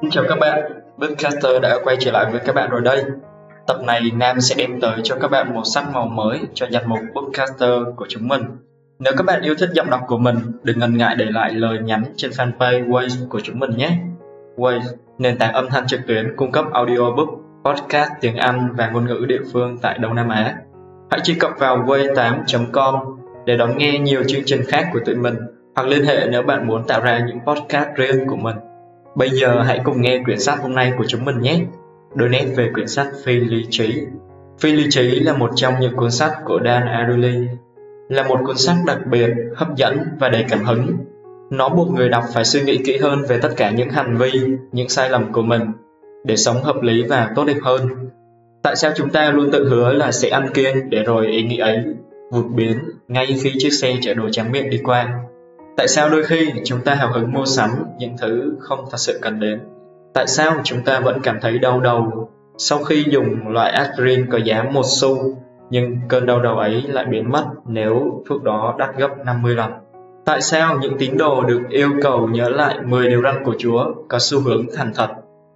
Xin chào các bạn, Bookcaster đã quay trở lại với các bạn rồi đây. Tập này Nam sẽ đem tới cho các bạn một sắc màu mới cho danh mục Bookcaster của chúng mình. Nếu các bạn yêu thích giọng đọc của mình, đừng ngần ngại để lại lời nhắn trên fanpage Waze của chúng mình nhé. Waze, nền tảng âm thanh trực tuyến cung cấp audiobook, podcast tiếng Anh và ngôn ngữ địa phương tại Đông Nam Á. Hãy truy cập vào way8.com để đón nghe nhiều chương trình khác của tụi mình hoặc liên hệ nếu bạn muốn tạo ra những podcast riêng của mình. Bây giờ hãy cùng nghe quyển sách hôm nay của chúng mình nhé. Đôi nét về quyển sách Phi Lý Trí. Phi Lý Trí là một trong những cuốn sách của Dan Ariely, là một cuốn sách đặc biệt, hấp dẫn và đầy cảm hứng. Nó buộc người đọc phải suy nghĩ kỹ hơn về tất cả những hành vi, những sai lầm của mình để sống hợp lý và tốt đẹp hơn. Tại sao chúng ta luôn tự hứa là sẽ ăn kiêng để rồi ý nghĩ ấy vụt biến ngay khi chiếc xe chở đồ trắng miệng đi qua? Tại sao đôi khi chúng ta hào hứng mua sắm những thứ không thật sự cần đến? Tại sao chúng ta vẫn cảm thấy đau đầu sau khi dùng loại aspirin có giá một xu nhưng cơn đau đầu ấy lại biến mất nếu thuốc đó đắt gấp 50 lần? Tại sao những tín đồ được yêu cầu nhớ lại 10 điều răn của Chúa có xu hướng thành thật,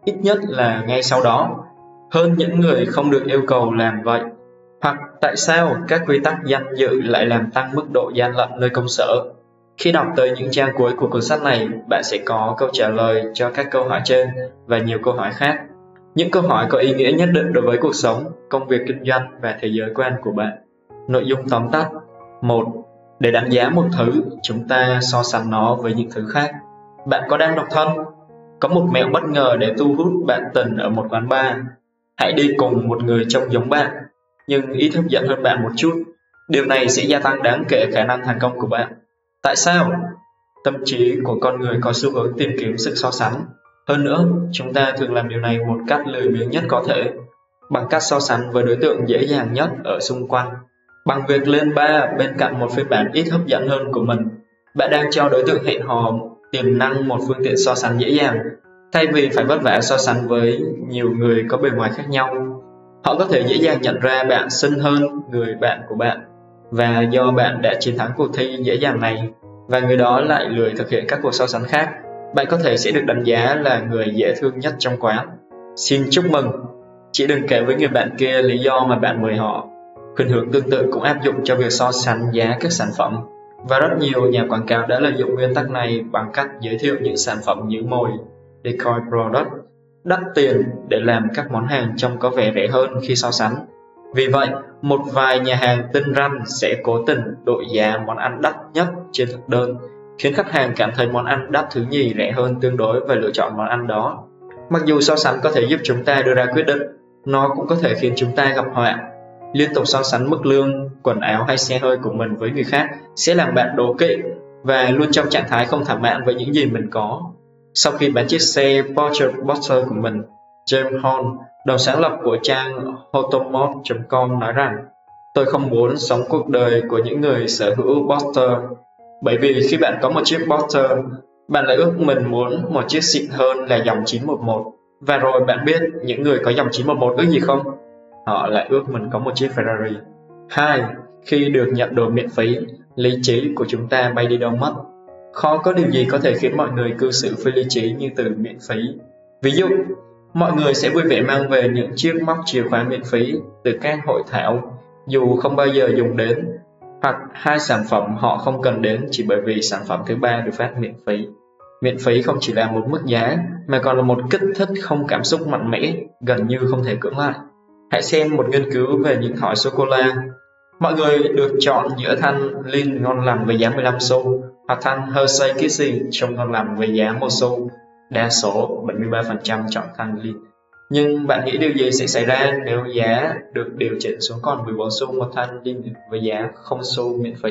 ít nhất là ngay sau đó, hơn những người không được yêu cầu làm vậy? Hoặc tại sao các quy tắc danh dự lại làm tăng mức độ gian lận nơi công sở khi đọc tới những trang cuối của cuốn sách này, bạn sẽ có câu trả lời cho các câu hỏi trên và nhiều câu hỏi khác. Những câu hỏi có ý nghĩa nhất định đối với cuộc sống, công việc kinh doanh và thế giới quan của bạn. Nội dung tóm tắt 1. Để đánh giá một thứ, chúng ta so sánh nó với những thứ khác. Bạn có đang độc thân? Có một mẹo bất ngờ để thu hút bạn tình ở một quán bar. Hãy đi cùng một người trông giống bạn, nhưng ít hấp dẫn hơn bạn một chút. Điều này sẽ gia tăng đáng kể khả năng thành công của bạn. Tại sao? Tâm trí của con người có xu hướng tìm kiếm sự so sánh. Hơn nữa, chúng ta thường làm điều này một cách lười biếng nhất có thể, bằng cách so sánh với đối tượng dễ dàng nhất ở xung quanh. Bằng việc lên ba bên cạnh một phiên bản ít hấp dẫn hơn của mình, bạn đang cho đối tượng hẹn hò tiềm năng một phương tiện so sánh dễ dàng, thay vì phải vất vả so sánh với nhiều người có bề ngoài khác nhau. Họ có thể dễ dàng nhận ra bạn xinh hơn người bạn của bạn và do bạn đã chiến thắng cuộc thi dễ dàng này và người đó lại lười thực hiện các cuộc so sánh khác, bạn có thể sẽ được đánh giá là người dễ thương nhất trong quán. Xin chúc mừng! Chỉ đừng kể với người bạn kia lý do mà bạn mời họ. Khuynh hướng tương tự cũng áp dụng cho việc so sánh giá các sản phẩm. Và rất nhiều nhà quảng cáo đã lợi dụng nguyên tắc này bằng cách giới thiệu những sản phẩm như mồi, decoy product, đắt tiền để làm các món hàng trông có vẻ rẻ hơn khi so sánh vì vậy, một vài nhà hàng tinh ranh sẽ cố tình đội giá món ăn đắt nhất trên thực đơn, khiến khách hàng cảm thấy món ăn đắt thứ nhì rẻ hơn tương đối và lựa chọn món ăn đó. Mặc dù so sánh có thể giúp chúng ta đưa ra quyết định, nó cũng có thể khiến chúng ta gặp họa. Liên tục so sánh mức lương, quần áo hay xe hơi của mình với người khác sẽ làm bạn đố kỵ và luôn trong trạng thái không thỏa mãn với những gì mình có. Sau khi bán chiếc xe Porsche Boxer của mình, James Horn Đồng sáng lập của trang Hotomod.com nói rằng Tôi không muốn sống cuộc đời của những người sở hữu Boster bởi vì khi bạn có một chiếc Boster, bạn lại ước mình muốn một chiếc xịn hơn là dòng 911 và rồi bạn biết những người có dòng 911 ước gì không? Họ lại ước mình có một chiếc Ferrari. Hai, khi được nhận đồ miễn phí, lý trí của chúng ta bay đi đâu mất. Khó có điều gì có thể khiến mọi người cư xử phi lý trí như từ miễn phí. Ví dụ, Mọi người sẽ vui vẻ mang về những chiếc móc chìa khóa miễn phí từ các hội thảo dù không bao giờ dùng đến hoặc hai sản phẩm họ không cần đến chỉ bởi vì sản phẩm thứ ba được phát miễn phí. Miễn phí không chỉ là một mức giá mà còn là một kích thích không cảm xúc mạnh mẽ, gần như không thể cưỡng lại. Hãy xem một nghiên cứu về những thỏi sô-cô-la. Mọi người được chọn giữa thanh Lin ngon lành với giá 15 xu hoặc thanh Hershey Kissy trông ngon lành với giá 1 xu đa số 73% chọn thanh lên. Nhưng bạn nghĩ điều gì sẽ xảy ra nếu giá được điều chỉnh xuống còn 14 xu một thanh lin với giá không xu miễn phí?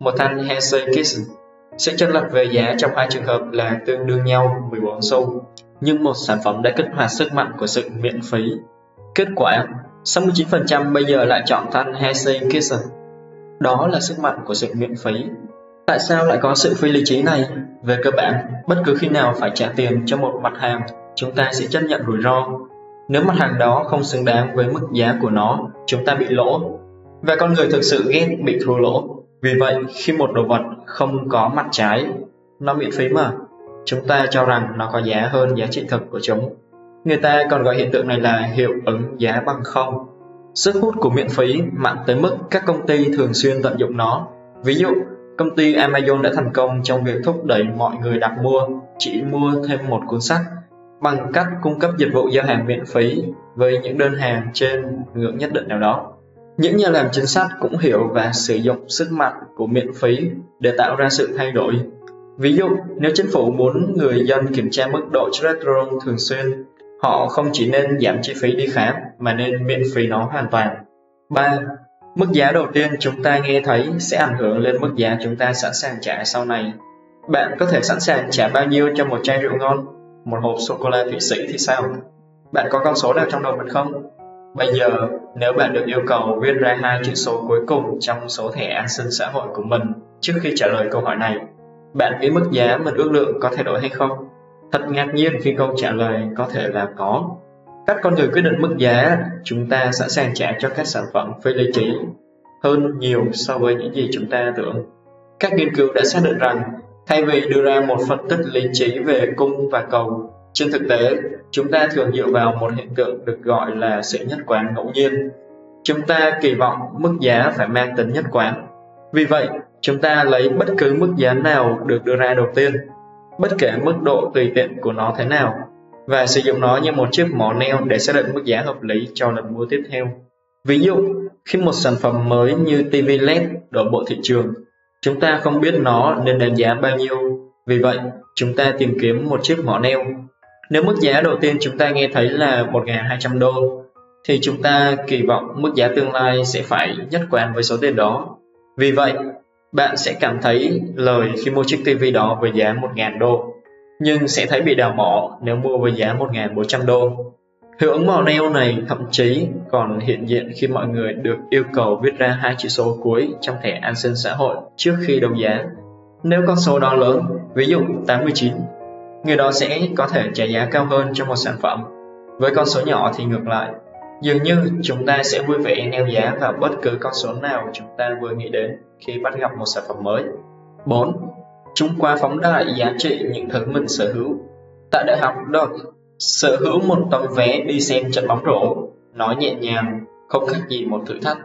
Một thanh Hensei Kiss sẽ chênh lệch về giá trong hai trường hợp là tương đương nhau 14 xu. Nhưng một sản phẩm đã kích hoạt sức mạnh của sự miễn phí. Kết quả, 69% bây giờ lại chọn thanh Hensei Kiss. Đó là sức mạnh của sự miễn phí Tại sao lại có sự phi lý trí này? Về cơ bản, bất cứ khi nào phải trả tiền cho một mặt hàng, chúng ta sẽ chấp nhận rủi ro. Nếu mặt hàng đó không xứng đáng với mức giá của nó, chúng ta bị lỗ. Và con người thực sự ghét bị thua lỗ. Vì vậy, khi một đồ vật không có mặt trái, nó miễn phí mà. chúng ta cho rằng nó có giá hơn giá trị thực của chúng. Người ta còn gọi hiện tượng này là hiệu ứng giá bằng không. Sức hút của miễn phí mạnh tới mức các công ty thường xuyên tận dụng nó. Ví dụ, công ty Amazon đã thành công trong việc thúc đẩy mọi người đặt mua, chỉ mua thêm một cuốn sách bằng cách cung cấp dịch vụ giao hàng miễn phí với những đơn hàng trên ngưỡng nhất định nào đó. Những nhà làm chính sách cũng hiểu và sử dụng sức mạnh của miễn phí để tạo ra sự thay đổi. Ví dụ, nếu chính phủ muốn người dân kiểm tra mức độ cholesterol thường xuyên, họ không chỉ nên giảm chi phí đi khám mà nên miễn phí nó hoàn toàn. 3. Mức giá đầu tiên chúng ta nghe thấy sẽ ảnh hưởng lên mức giá chúng ta sẵn sàng trả sau này. Bạn có thể sẵn sàng trả bao nhiêu cho một chai rượu ngon? Một hộp sô-cô-la Thụy Sĩ thì sao? Bạn có con số nào trong đầu mình không? Bây giờ, nếu bạn được yêu cầu viết ra hai chữ số cuối cùng trong số thẻ an sinh xã hội của mình trước khi trả lời câu hỏi này, bạn nghĩ mức giá mình ước lượng có thay đổi hay không? Thật ngạc nhiên khi câu trả lời có thể là có. Các con người quyết định mức giá chúng ta sẵn sàng trả cho các sản phẩm phi lý trí hơn nhiều so với những gì chúng ta tưởng. Các nghiên cứu đã xác định rằng thay vì đưa ra một phân tích lý trí về cung và cầu trên thực tế, chúng ta thường dựa vào một hiện tượng được gọi là sự nhất quán ngẫu nhiên. Chúng ta kỳ vọng mức giá phải mang tính nhất quán. Vì vậy, chúng ta lấy bất cứ mức giá nào được đưa ra đầu tiên, bất kể mức độ tùy tiện của nó thế nào, và sử dụng nó như một chiếc mỏ neo để xác định mức giá hợp lý cho lần mua tiếp theo. Ví dụ, khi một sản phẩm mới như TV LED đổ bộ thị trường, chúng ta không biết nó nên đánh giá bao nhiêu. Vì vậy, chúng ta tìm kiếm một chiếc mỏ neo nếu mức giá đầu tiên chúng ta nghe thấy là 1.200 đô, thì chúng ta kỳ vọng mức giá tương lai sẽ phải nhất quán với số tiền đó. Vì vậy, bạn sẽ cảm thấy lời khi mua chiếc TV đó với giá 1.000 đô, nhưng sẽ thấy bị đào mỏ nếu mua với giá 1.400 đô. Hiệu ứng màu neo này thậm chí còn hiện diện khi mọi người được yêu cầu viết ra hai chữ số cuối trong thẻ an sinh xã hội trước khi đấu giá. Nếu con số đó lớn, ví dụ 89 người đó sẽ có thể trả giá cao hơn cho một sản phẩm. Với con số nhỏ thì ngược lại, dường như chúng ta sẽ vui vẻ neo giá vào bất cứ con số nào chúng ta vừa nghĩ đến khi bắt gặp một sản phẩm mới. 4. Chúng quá phóng đại giá trị những thứ mình sở hữu. Tại Đại học đó, sở hữu một tấm vé đi xem trận bóng rổ, nói nhẹ nhàng, không khác gì một thử thách.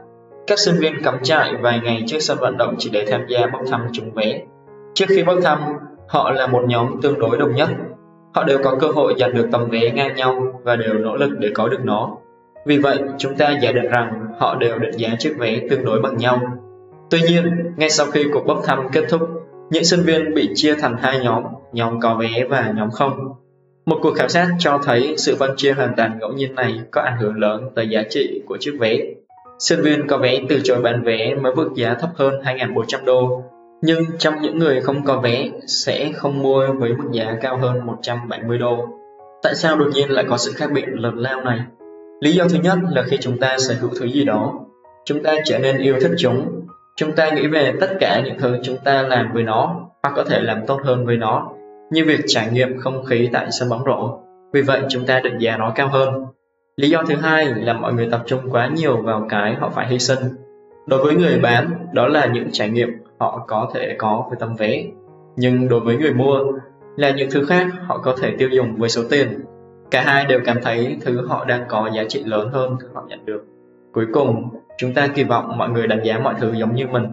Các sinh viên cắm trại vài ngày trước sân vận động chỉ để tham gia bốc thăm trúng vé. Trước khi bốc thăm, Họ là một nhóm tương đối đồng nhất. Họ đều có cơ hội giành được tấm vé ngang nhau và đều nỗ lực để có được nó. Vì vậy, chúng ta giả định rằng họ đều định giá chiếc vé tương đối bằng nhau. Tuy nhiên, ngay sau khi cuộc bốc thăm kết thúc, những sinh viên bị chia thành hai nhóm, nhóm có vé và nhóm không. Một cuộc khảo sát cho thấy sự phân chia hoàn toàn ngẫu nhiên này có ảnh hưởng lớn tới giá trị của chiếc vé. Sinh viên có vé từ chối bán vé mới vượt giá thấp hơn 2.400 đô nhưng trong những người không có vé sẽ không mua với mức giá cao hơn 170 đô. Tại sao đột nhiên lại có sự khác biệt lớn lao này? Lý do thứ nhất là khi chúng ta sở hữu thứ gì đó, chúng ta trở nên yêu thích chúng. Chúng ta nghĩ về tất cả những thứ chúng ta làm với nó hoặc có thể làm tốt hơn với nó, như việc trải nghiệm không khí tại sân bóng rổ. Vì vậy chúng ta định giá nó cao hơn. Lý do thứ hai là mọi người tập trung quá nhiều vào cái họ phải hy sinh. Đối với người bán, đó là những trải nghiệm họ có thể có với tấm vé nhưng đối với người mua là những thứ khác họ có thể tiêu dùng với số tiền cả hai đều cảm thấy thứ họ đang có giá trị lớn hơn thứ họ nhận được cuối cùng chúng ta kỳ vọng mọi người đánh giá mọi thứ giống như mình.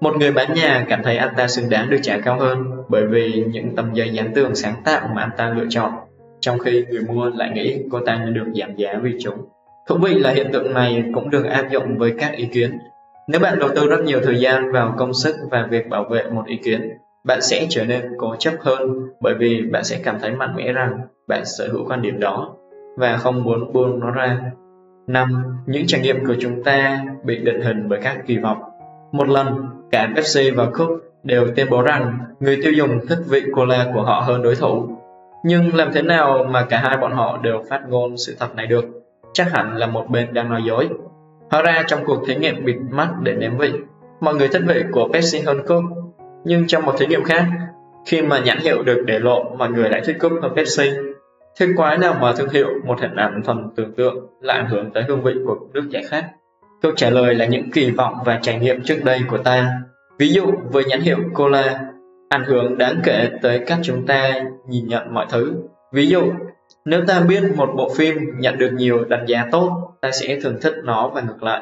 Một người bán nhà cảm thấy anh ta xứng đáng được trả cao hơn bởi vì những tấm giấy dán tường sáng tạo mà anh ta lựa chọn trong khi người mua lại nghĩ cô ta nên được giảm giá vì chúng. Thú vị là hiện tượng này cũng được áp dụng với các ý kiến. Nếu bạn đầu tư rất nhiều thời gian vào công sức và việc bảo vệ một ý kiến, bạn sẽ trở nên cố chấp hơn bởi vì bạn sẽ cảm thấy mạnh mẽ rằng bạn sở hữu quan điểm đó và không muốn buông nó ra. 5. Những trải nghiệm của chúng ta bị định hình bởi các kỳ vọng. Một lần, cả Pepsi và Coke đều tuyên bố rằng người tiêu dùng thích vị cola của họ hơn đối thủ. Nhưng làm thế nào mà cả hai bọn họ đều phát ngôn sự thật này được? Chắc hẳn là một bên đang nói dối. Hóa ra trong cuộc thí nghiệm bịt mắt để nếm vị, mọi người thích vị của Pepsi hơn Coke. Nhưng trong một thí nghiệm khác, khi mà nhãn hiệu được để lộ, mọi người lại thích Coke hơn Pepsi. Thế quái nào mà thương hiệu một hình ảnh thuần tưởng tượng lại ảnh hưởng tới hương vị của nước giải khác? Câu trả lời là những kỳ vọng và trải nghiệm trước đây của ta. Ví dụ với nhãn hiệu Cola, ảnh hưởng đáng kể tới cách chúng ta nhìn nhận mọi thứ. Ví dụ, nếu ta biết một bộ phim nhận được nhiều đánh giá tốt, ta sẽ thưởng thức nó và ngược lại.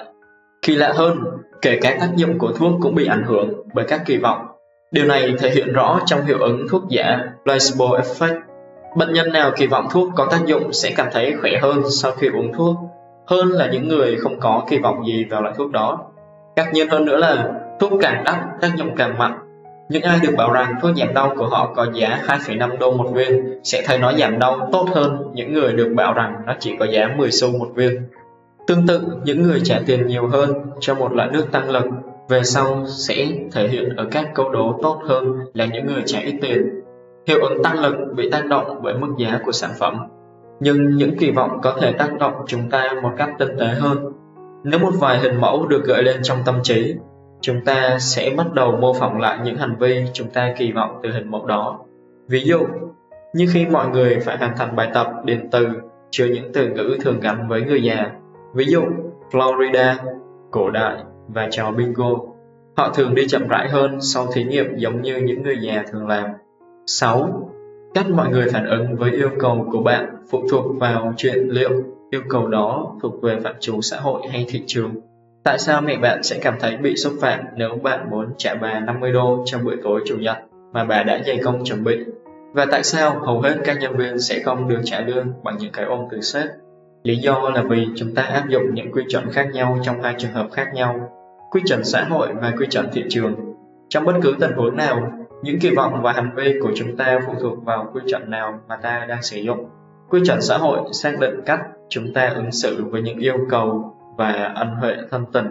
Kỳ lạ hơn, kể cả tác dụng của thuốc cũng bị ảnh hưởng bởi các kỳ vọng. Điều này thể hiện rõ trong hiệu ứng thuốc giả placebo effect. Bệnh nhân nào kỳ vọng thuốc có tác dụng sẽ cảm thấy khỏe hơn sau khi uống thuốc, hơn là những người không có kỳ vọng gì vào loại thuốc đó. Ngạc nhiên hơn nữa là thuốc càng đắt, tác dụng càng mạnh. Những ai được bảo rằng thuốc giảm đau của họ có giá 2,5 đô một viên sẽ thấy nó giảm đau tốt hơn những người được bảo rằng nó chỉ có giá 10 xu một viên. Tương tự, những người trả tiền nhiều hơn cho một loại nước tăng lực về sau sẽ thể hiện ở các câu đố tốt hơn là những người trả ít tiền. Hiệu ứng tăng lực bị tác động bởi mức giá của sản phẩm, nhưng những kỳ vọng có thể tác động chúng ta một cách tinh tế hơn. Nếu một vài hình mẫu được gợi lên trong tâm trí, chúng ta sẽ bắt đầu mô phỏng lại những hành vi chúng ta kỳ vọng từ hình mẫu đó. Ví dụ, như khi mọi người phải hoàn thành bài tập điền từ chứa những từ ngữ thường gắn với người già Ví dụ, Florida, cổ đại và trò bingo. Họ thường đi chậm rãi hơn sau thí nghiệm giống như những người già thường làm. 6. Cách mọi người phản ứng với yêu cầu của bạn phụ thuộc vào chuyện liệu yêu cầu đó thuộc về phạm trù xã hội hay thị trường. Tại sao mẹ bạn sẽ cảm thấy bị xúc phạm nếu bạn muốn trả bà 50 đô trong buổi tối chủ nhật mà bà đã dày công chuẩn bị? Và tại sao hầu hết các nhân viên sẽ không được trả lương bằng những cái ôm từ sếp Lý do là vì chúng ta áp dụng những quy chuẩn khác nhau trong hai trường hợp khác nhau, quy chuẩn xã hội và quy chuẩn thị trường. Trong bất cứ tình huống nào, những kỳ vọng và hành vi của chúng ta phụ thuộc vào quy chuẩn nào mà ta đang sử dụng. Quy chuẩn xã hội xác định cách chúng ta ứng xử với những yêu cầu và ân huệ thân tình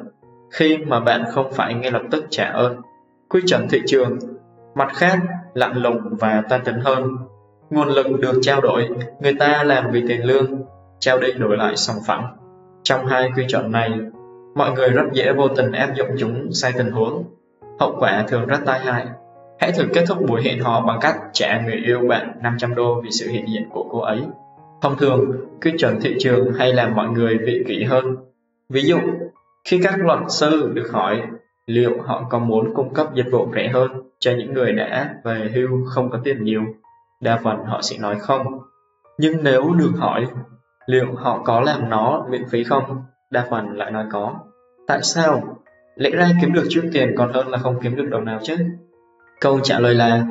khi mà bạn không phải ngay lập tức trả ơn. Quy chuẩn thị trường, mặt khác, lạnh lùng và tan tính hơn. Nguồn lực được trao đổi, người ta làm vì tiền lương trao đi đổi lại sòng phẳng. Trong hai quy chuẩn này, mọi người rất dễ vô tình áp dụng chúng sai tình huống. Hậu quả thường rất tai hại. Hãy thử kết thúc buổi hẹn hò bằng cách trả người yêu bạn 500 đô vì sự hiện diện của cô ấy. Thông thường, quy chuẩn thị trường hay làm mọi người vị kỷ hơn. Ví dụ, khi các luật sư được hỏi liệu họ có muốn cung cấp dịch vụ rẻ hơn cho những người đã về hưu không có tiền nhiều, đa phần họ sẽ nói không. Nhưng nếu được hỏi Liệu họ có làm nó miễn phí không? Đa phần lại nói có. Tại sao? Lẽ ra kiếm được chút tiền còn hơn là không kiếm được đồng nào chứ? Câu trả lời là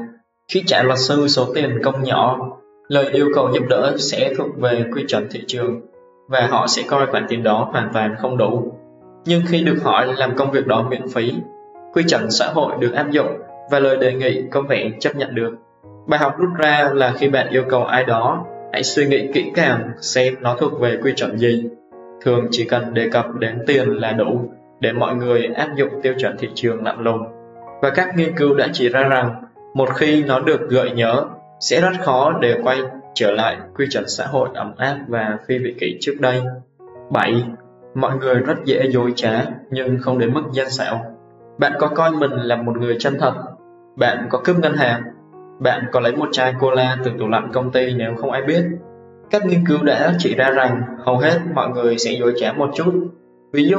khi trả luật sư số tiền công nhỏ, lời yêu cầu giúp đỡ sẽ thuộc về quy chuẩn thị trường và họ sẽ coi khoản tiền đó hoàn toàn không đủ. Nhưng khi được hỏi làm công việc đó miễn phí, quy chuẩn xã hội được áp dụng và lời đề nghị có vẻ chấp nhận được. Bài học rút ra là khi bạn yêu cầu ai đó Hãy suy nghĩ kỹ càng xem nó thuộc về quy chuẩn gì. Thường chỉ cần đề cập đến tiền là đủ để mọi người áp dụng tiêu chuẩn thị trường lạm lùng. Và các nghiên cứu đã chỉ ra rằng một khi nó được gợi nhớ sẽ rất khó để quay trở lại quy chuẩn xã hội ấm áp và phi vị kỷ trước đây. 7. Mọi người rất dễ dối trá nhưng không đến mức gian xảo. Bạn có coi mình là một người chân thật, bạn có cướp ngân hàng bạn có lấy một chai cola từ tủ lạnh công ty nếu không ai biết. Các nghiên cứu đã chỉ ra rằng hầu hết mọi người sẽ dối trá một chút. Ví dụ,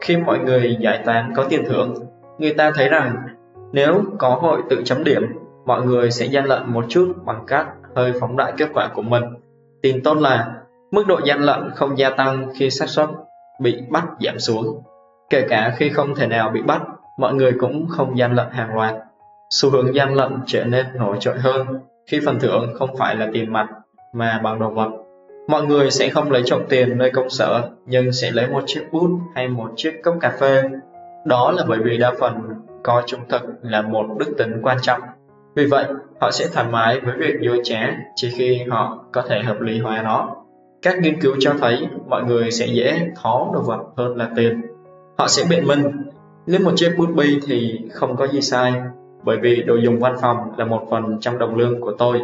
khi mọi người giải tán có tiền thưởng, người ta thấy rằng nếu có hội tự chấm điểm, mọi người sẽ gian lận một chút bằng cách hơi phóng đại kết quả của mình. Tin tốt là mức độ gian lận không gia tăng khi xác suất bị bắt giảm xuống. Kể cả khi không thể nào bị bắt, mọi người cũng không gian lận hàng loạt. Xu hướng gian lận trở nên nổi trội hơn khi phần thưởng không phải là tiền mặt mà bằng đồ vật. Mọi người sẽ không lấy trộm tiền nơi công sở nhưng sẽ lấy một chiếc bút hay một chiếc cốc cà phê. Đó là bởi vì đa phần coi trung thực là một đức tính quan trọng. Vì vậy, họ sẽ thoải mái với việc dối trá chỉ khi họ có thể hợp lý hóa nó. Các nghiên cứu cho thấy mọi người sẽ dễ thó đồ vật hơn là tiền. Họ sẽ biện minh, Nếu một chiếc bút bi thì không có gì sai, bởi vì đồ dùng văn phòng là một phần trong đồng lương của tôi.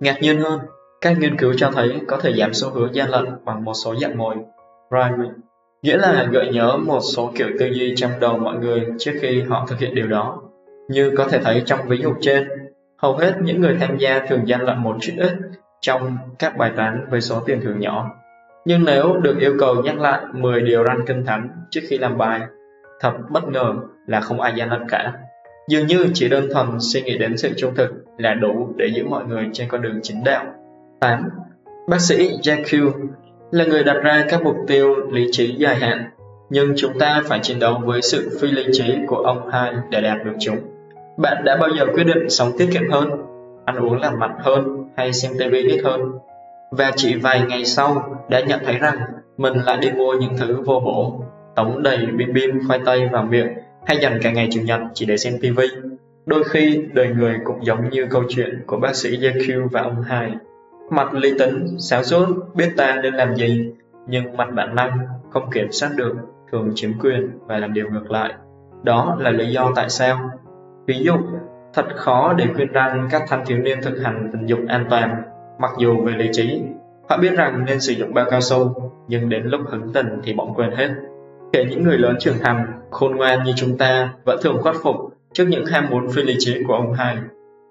Ngạc nhiên hơn, các nghiên cứu cho thấy có thể giảm xu hướng gian lận bằng một số dạng mồi, priming, nghĩa là gợi nhớ một số kiểu tư duy trong đầu mọi người trước khi họ thực hiện điều đó. Như có thể thấy trong ví dụ trên, hầu hết những người tham gia thường gian lận một chút ít trong các bài toán với số tiền thưởng nhỏ. Nhưng nếu được yêu cầu nhắc lại 10 điều răn kinh thánh trước khi làm bài, thật bất ngờ là không ai gian lận cả. Dường như chỉ đơn thuần suy nghĩ đến sự trung thực là đủ để giữ mọi người trên con đường chính đạo. 8. Bác sĩ Jekyll là người đặt ra các mục tiêu lý trí dài hạn, nhưng chúng ta phải chiến đấu với sự phi lý trí của ông hai để đạt được chúng. Bạn đã bao giờ quyết định sống tiết kiệm hơn, ăn uống lành mạnh hơn hay xem TV ít hơn? Và chỉ vài ngày sau đã nhận thấy rằng mình lại đi mua những thứ vô bổ, tống đầy bim bim khoai tây vào miệng hay dành cả ngày chủ nhật chỉ để xem TV. Đôi khi đời người cũng giống như câu chuyện của bác sĩ Jekyll và ông hai. Mặt lý tính, sáng suốt, biết ta nên làm gì, nhưng mặt bản năng không kiểm soát được, thường chiếm quyền và làm điều ngược lại. Đó là lý do tại sao. Ví dụ, thật khó để khuyên rằng các thanh thiếu niên thực hành tình dục an toàn, mặc dù về lý trí, họ biết rằng nên sử dụng bao cao su, nhưng đến lúc hứng tình thì bỗng quên hết. Kể những người lớn trưởng thành, khôn ngoan như chúng ta vẫn thường khuất phục trước những ham muốn phi lý trí của ông hai.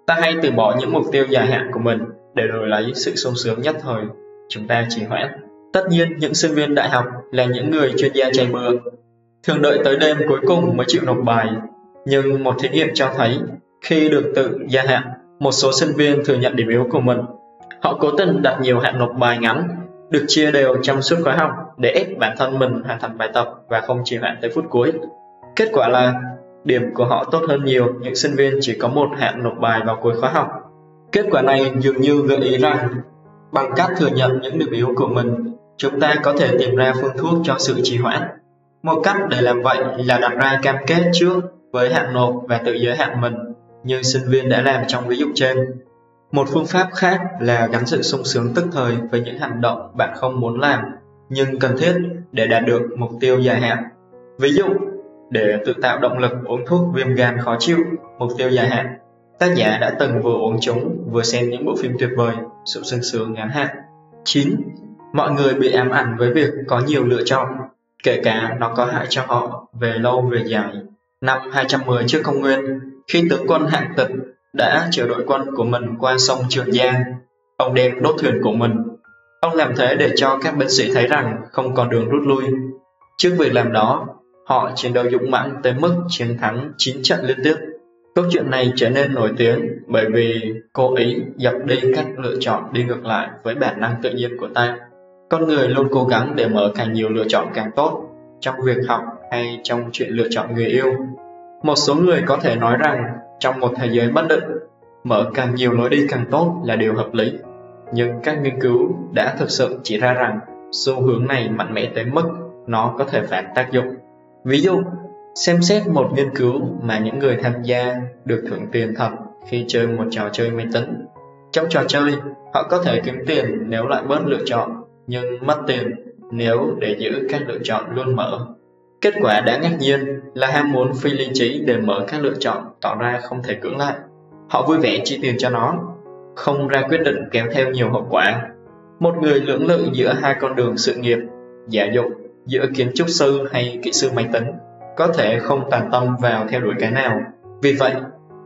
Ta hay từ bỏ những mục tiêu dài hạn của mình để đổi lấy sự sung sướng nhất thời. Chúng ta chỉ hoãn. Tất nhiên, những sinh viên đại học là những người chuyên gia chạy bừa, thường đợi tới đêm cuối cùng mới chịu nộp bài. Nhưng một thí nghiệm cho thấy, khi được tự gia hạn, một số sinh viên thừa nhận điểm yếu của mình. Họ cố tình đặt nhiều hạn nộp bài ngắn, được chia đều trong suốt khóa học để ép bản thân mình hoàn thành bài tập và không trì hoãn tới phút cuối. Kết quả là điểm của họ tốt hơn nhiều những sinh viên chỉ có một hạn nộp bài vào cuối khóa học. Kết quả này dường như gợi ý rằng bằng cách thừa nhận những điểm yếu của mình, chúng ta có thể tìm ra phương thuốc cho sự trì hoãn. Một cách để làm vậy là đặt ra cam kết trước với hạn nộp và tự giới hạn mình như sinh viên đã làm trong ví dụ trên. Một phương pháp khác là gắn sự sung sướng tức thời với những hành động bạn không muốn làm nhưng cần thiết để đạt được mục tiêu dài hạn. Ví dụ, để tự tạo động lực uống thuốc viêm gan khó chịu, mục tiêu dài hạn, tác giả đã từng vừa uống chúng vừa xem những bộ phim tuyệt vời, sự sương sướng ngắn hạn. 9. Mọi người bị ám ảnh với việc có nhiều lựa chọn, kể cả nó có hại cho họ về lâu về dài. Năm 210 trước công nguyên, khi tướng quân hạng tịch đã chở đội quân của mình qua sông Trường Giang, ông đem đốt thuyền của mình Ông làm thế để cho các binh sĩ thấy rằng không còn đường rút lui. Trước việc làm đó, họ chiến đấu dũng mãnh tới mức chiến thắng 9 trận liên tiếp. Câu chuyện này trở nên nổi tiếng bởi vì cô ấy dập đi các lựa chọn đi ngược lại với bản năng tự nhiên của ta. Con người luôn cố gắng để mở càng nhiều lựa chọn càng tốt trong việc học hay trong chuyện lựa chọn người yêu. Một số người có thể nói rằng trong một thế giới bất định, mở càng nhiều lối đi càng tốt là điều hợp lý nhưng các nghiên cứu đã thực sự chỉ ra rằng xu hướng này mạnh mẽ tới mức nó có thể phản tác dụng. Ví dụ, xem xét một nghiên cứu mà những người tham gia được thưởng tiền thật khi chơi một trò chơi máy tính. Trong trò chơi, họ có thể kiếm tiền nếu lại bớt lựa chọn, nhưng mất tiền nếu để giữ các lựa chọn luôn mở. Kết quả đáng ngạc nhiên là ham muốn phi lý trí để mở các lựa chọn tỏ ra không thể cưỡng lại. Họ vui vẻ chi tiền cho nó không ra quyết định kéo theo nhiều hậu quả. Một người lưỡng lự giữa hai con đường sự nghiệp, giả dụ giữa kiến trúc sư hay kỹ sư máy tính, có thể không toàn tâm vào theo đuổi cái nào. Vì vậy,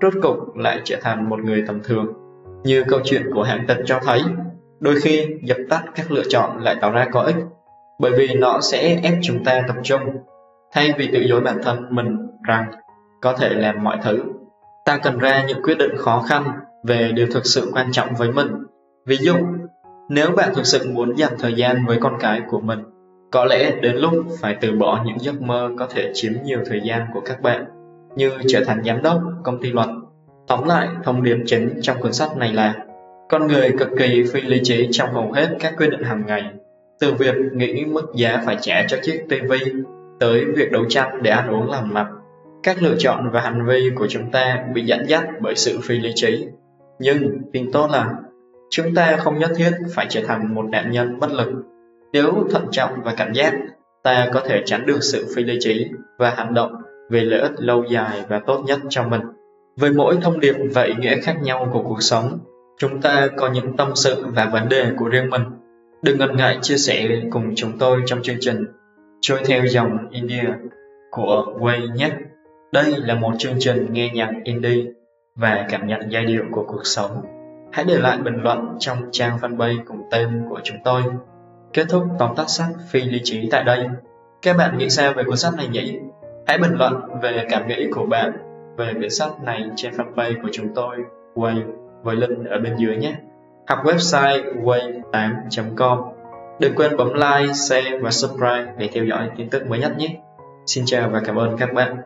rốt cục lại trở thành một người tầm thường. Như câu chuyện của hạng tật cho thấy, đôi khi dập tắt các lựa chọn lại tạo ra có ích, bởi vì nó sẽ ép chúng ta tập trung, thay vì tự dối bản thân mình rằng có thể làm mọi thứ. Ta cần ra những quyết định khó khăn về điều thực sự quan trọng với mình. Ví dụ, nếu bạn thực sự muốn dành thời gian với con cái của mình, có lẽ đến lúc phải từ bỏ những giấc mơ có thể chiếm nhiều thời gian của các bạn, như trở thành giám đốc công ty luật. Tóm lại, thông điệp chính trong cuốn sách này là con người cực kỳ phi lý trí trong hầu hết các quyết định hàng ngày, từ việc nghĩ mức giá phải trả cho chiếc TV tới việc đấu tranh để ăn uống làm mặt. Các lựa chọn và hành vi của chúng ta bị dẫn dắt bởi sự phi lý trí nhưng tin tốt là chúng ta không nhất thiết phải trở thành một nạn nhân bất lực. Nếu thận trọng và cảnh giác, ta có thể tránh được sự phi lý trí và hành động về lợi ích lâu dài và tốt nhất cho mình. Với mỗi thông điệp và ý nghĩa khác nhau của cuộc sống, chúng ta có những tâm sự và vấn đề của riêng mình. Đừng ngần ngại chia sẻ cùng chúng tôi trong chương trình Trôi theo dòng India của Way nhé. Đây là một chương trình nghe nhạc indie và cảm nhận giai điệu của cuộc sống. Hãy để lại bình luận trong trang fanpage cùng tên của chúng tôi. Kết thúc tóm tắt sách phi lý trí tại đây. Các bạn nghĩ sao về cuốn sách này nhỉ? Hãy bình luận về cảm nghĩ của bạn về quyển sách này trên fanpage của chúng tôi Way với link ở bên dưới nhé hoặc website way8.com đừng quên bấm like, share và subscribe để theo dõi tin tức mới nhất nhé. Xin chào và cảm ơn các bạn.